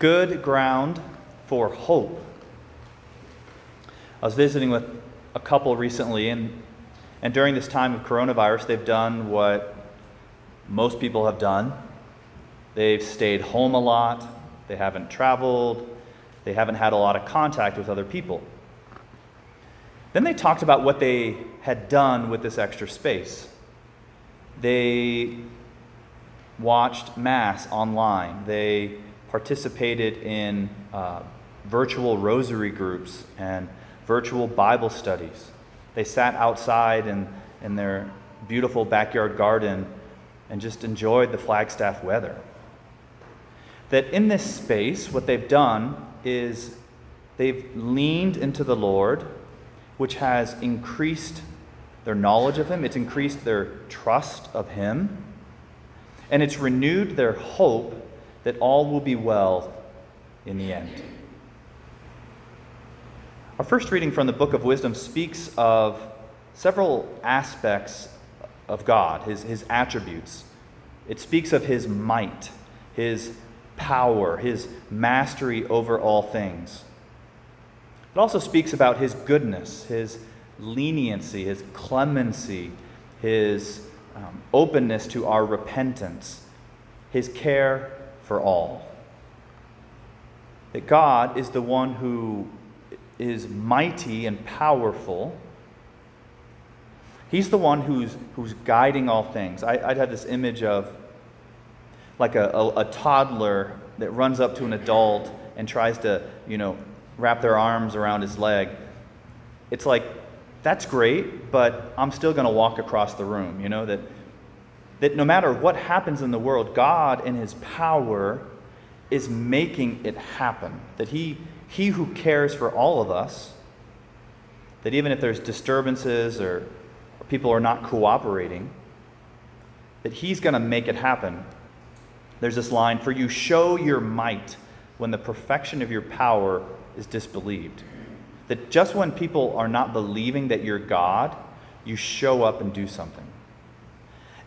good ground for hope. I was visiting with a couple recently, and, and during this time of coronavirus, they've done what most people have done. They've stayed home a lot, they haven't traveled, they haven't had a lot of contact with other people. Then they talked about what they had done with this extra space. They watched Mass online. They participated in uh, virtual rosary groups and virtual Bible studies. They sat outside in, in their beautiful backyard garden and just enjoyed the Flagstaff weather. That in this space, what they've done is they've leaned into the Lord, which has increased their knowledge of Him, it's increased their trust of Him, and it's renewed their hope that all will be well in the end. Our first reading from the book of wisdom speaks of several aspects of God, his, his attributes. It speaks of his might, his power, his mastery over all things. It also speaks about his goodness, his leniency, his clemency, his um, openness to our repentance, his care for all. That God is the one who is mighty and powerful. He's the one who's, who's guiding all things. I, would had this image of like a, a, a toddler that runs up to an adult and tries to, you know, wrap their arms around his leg. It's like, that's great, but I'm still going to walk across the room, you know, that, that no matter what happens in the world, God in his power is making it happen. That he, he who cares for all of us, that even if there's disturbances or, or people are not cooperating, that he's going to make it happen. There's this line For you show your might when the perfection of your power is disbelieved. That just when people are not believing that you're God, you show up and do something.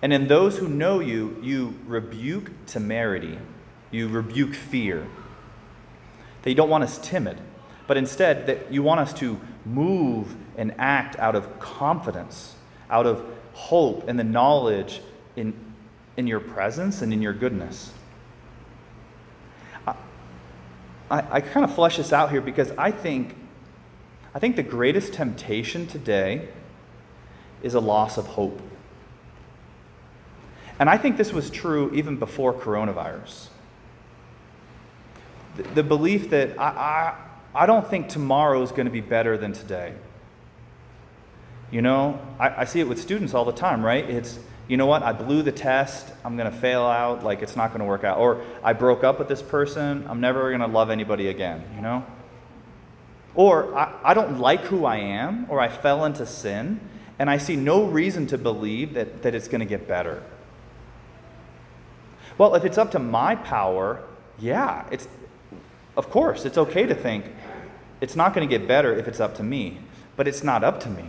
And in those who know you, you rebuke temerity, you rebuke fear. That you don't want us timid, but instead that you want us to move and act out of confidence, out of hope and the knowledge in, in your presence and in your goodness. I, kind of flesh this out here because I think, I think the greatest temptation today is a loss of hope. And I think this was true even before coronavirus. The, belief that I, I, I don't think tomorrow is going to be better than today. You know, I, I see it with students all the time, right? It's, you know what, I blew the test, I'm going to fail out, like it's not going to work out. Or I broke up with this person, I'm never going to love anybody again, you know? Or I, I don't like who I am, or I fell into sin, and I see no reason to believe that, that it's going to get better. Well, if it's up to my power, yeah, it's of course, it's okay to think it's not going to get better if it's up to me, but it's not up to me.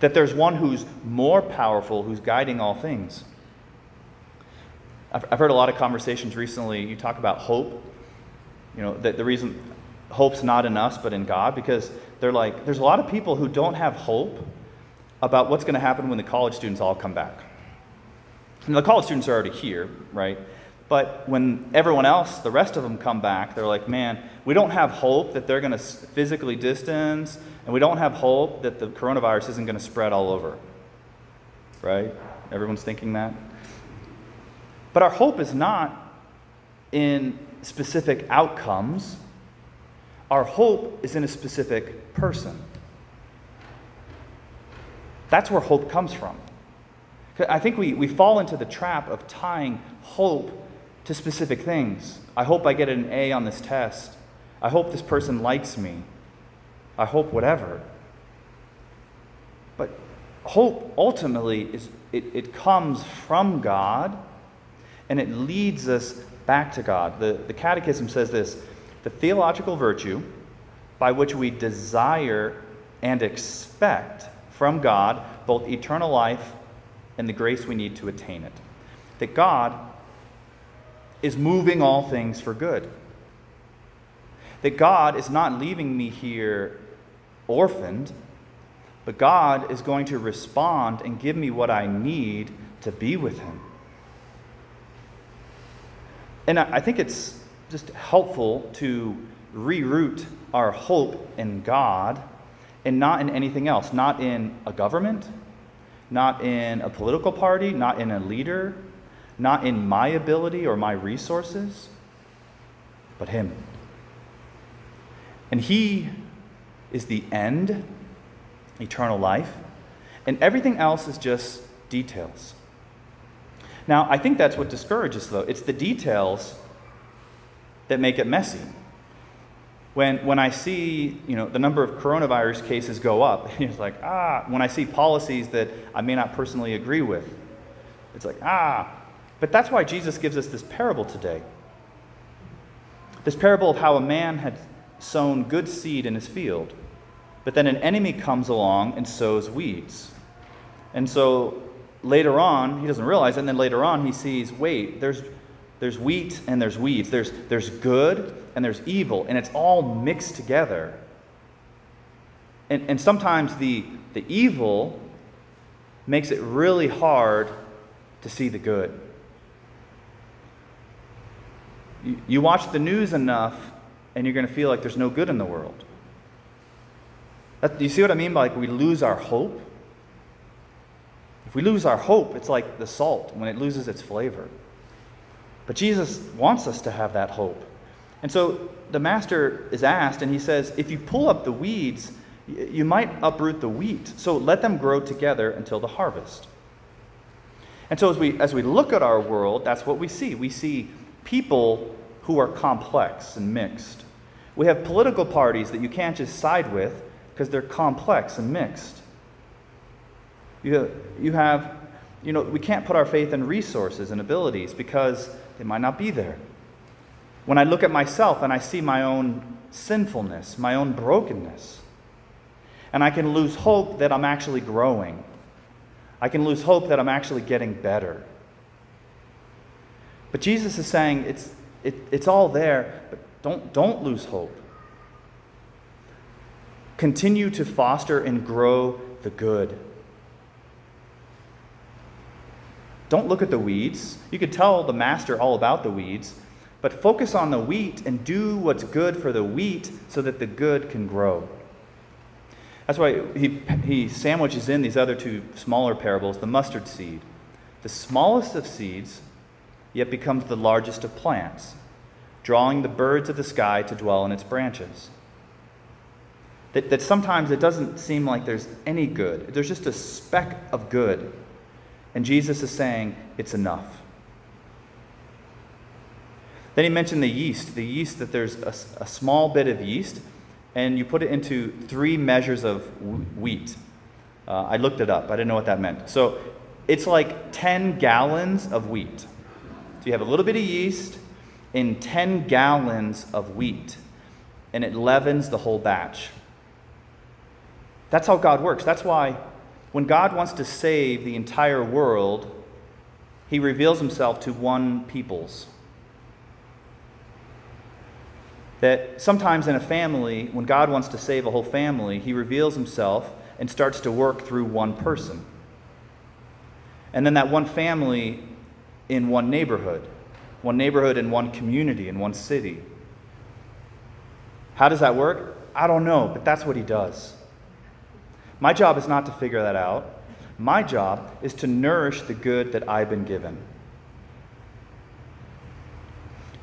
That there's one who's more powerful, who's guiding all things. I've, I've heard a lot of conversations recently. You talk about hope. You know, that the reason hope's not in us, but in God, because they're like, there's a lot of people who don't have hope about what's going to happen when the college students all come back. And the college students are already here, right? But when everyone else, the rest of them come back, they're like, man, we don't have hope that they're going to physically distance, and we don't have hope that the coronavirus isn't going to spread all over. Right? Everyone's thinking that? But our hope is not in specific outcomes, our hope is in a specific person. That's where hope comes from. I think we, we fall into the trap of tying hope to specific things. I hope I get an A on this test. I hope this person likes me. I hope whatever. But hope ultimately is it, it comes from God and it leads us back to God. The, the Catechism says this the theological virtue by which we desire and expect from God both eternal life and the grace we need to attain it. That God is moving all things for good. That God is not leaving me here orphaned, but God is going to respond and give me what I need to be with Him. And I think it's just helpful to reroute our hope in God and not in anything else, not in a government, not in a political party, not in a leader, not in my ability or my resources, but Him. And He is the end, eternal life, and everything else is just details. Now, I think that's what discourages, though. It's the details that make it messy. When, when I see you know, the number of coronavirus cases go up, it's like, ah, when I see policies that I may not personally agree with, it's like, ah. But that's why Jesus gives us this parable today. This parable of how a man had sown good seed in his field, but then an enemy comes along and sows weeds. And so later on, he doesn't realize and then later on, he sees wait, there's, there's wheat and there's weeds, there's, there's good and there's evil, and it's all mixed together. And, and sometimes the, the evil makes it really hard to see the good. You, you watch the news enough, and you're going to feel like there's no good in the world. That, you see what I mean by like we lose our hope? If we lose our hope, it's like the salt when it loses its flavor. But Jesus wants us to have that hope. And so the master is asked, and he says, If you pull up the weeds, you might uproot the wheat. So let them grow together until the harvest. And so as we, as we look at our world, that's what we see. We see people who are complex and mixed. We have political parties that you can't just side with because they're complex and mixed. You, you have, you know, we can't put our faith in resources and abilities because they might not be there. When I look at myself and I see my own sinfulness, my own brokenness, and I can lose hope that I'm actually growing. I can lose hope that I'm actually getting better. But Jesus is saying it's, it, it's all there, but don't, don't lose hope. Continue to foster and grow the good. Don't look at the weeds. You could tell the master all about the weeds, but focus on the wheat and do what's good for the wheat so that the good can grow. That's why he, he sandwiches in these other two smaller parables the mustard seed. The smallest of seeds, yet becomes the largest of plants, drawing the birds of the sky to dwell in its branches. That, that sometimes it doesn't seem like there's any good, there's just a speck of good and Jesus is saying, it's enough. Then he mentioned the yeast, the yeast that there's a, a small bit of yeast, and you put it into three measures of wheat. Uh, I looked it up, I didn't know what that meant. So it's like 10 gallons of wheat. So you have a little bit of yeast in 10 gallons of wheat, and it leavens the whole batch. That's how God works. That's why when God wants to save the entire world, he reveals himself to one peoples. That sometimes in a family, when God wants to save a whole family, he reveals himself and starts to work through one person. And then that one family in one neighborhood, one neighborhood in one community, in one city. How does that work? I don't know, but that's what he does. My job is not to figure that out. My job is to nourish the good that I've been given.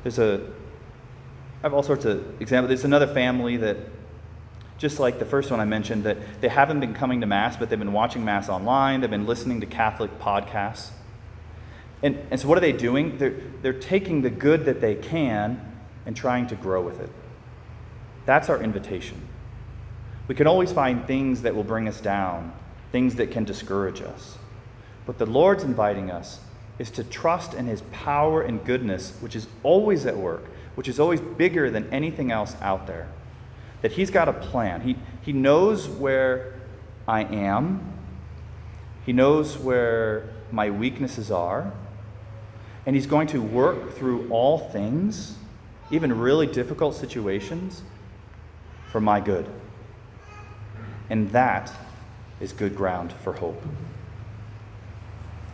There's a, I have all sorts of examples. There's another family that, just like the first one I mentioned, that they haven't been coming to Mass, but they've been watching Mass online, they've been listening to Catholic podcasts. And, and so, what are they doing? They're, they're taking the good that they can and trying to grow with it. That's our invitation. We can always find things that will bring us down, things that can discourage us. But the Lord's inviting us is to trust in His power and goodness, which is always at work, which is always bigger than anything else out there. That He's got a plan. He, he knows where I am, He knows where my weaknesses are, And He's going to work through all things, even really difficult situations, for my good. And that is good ground for hope.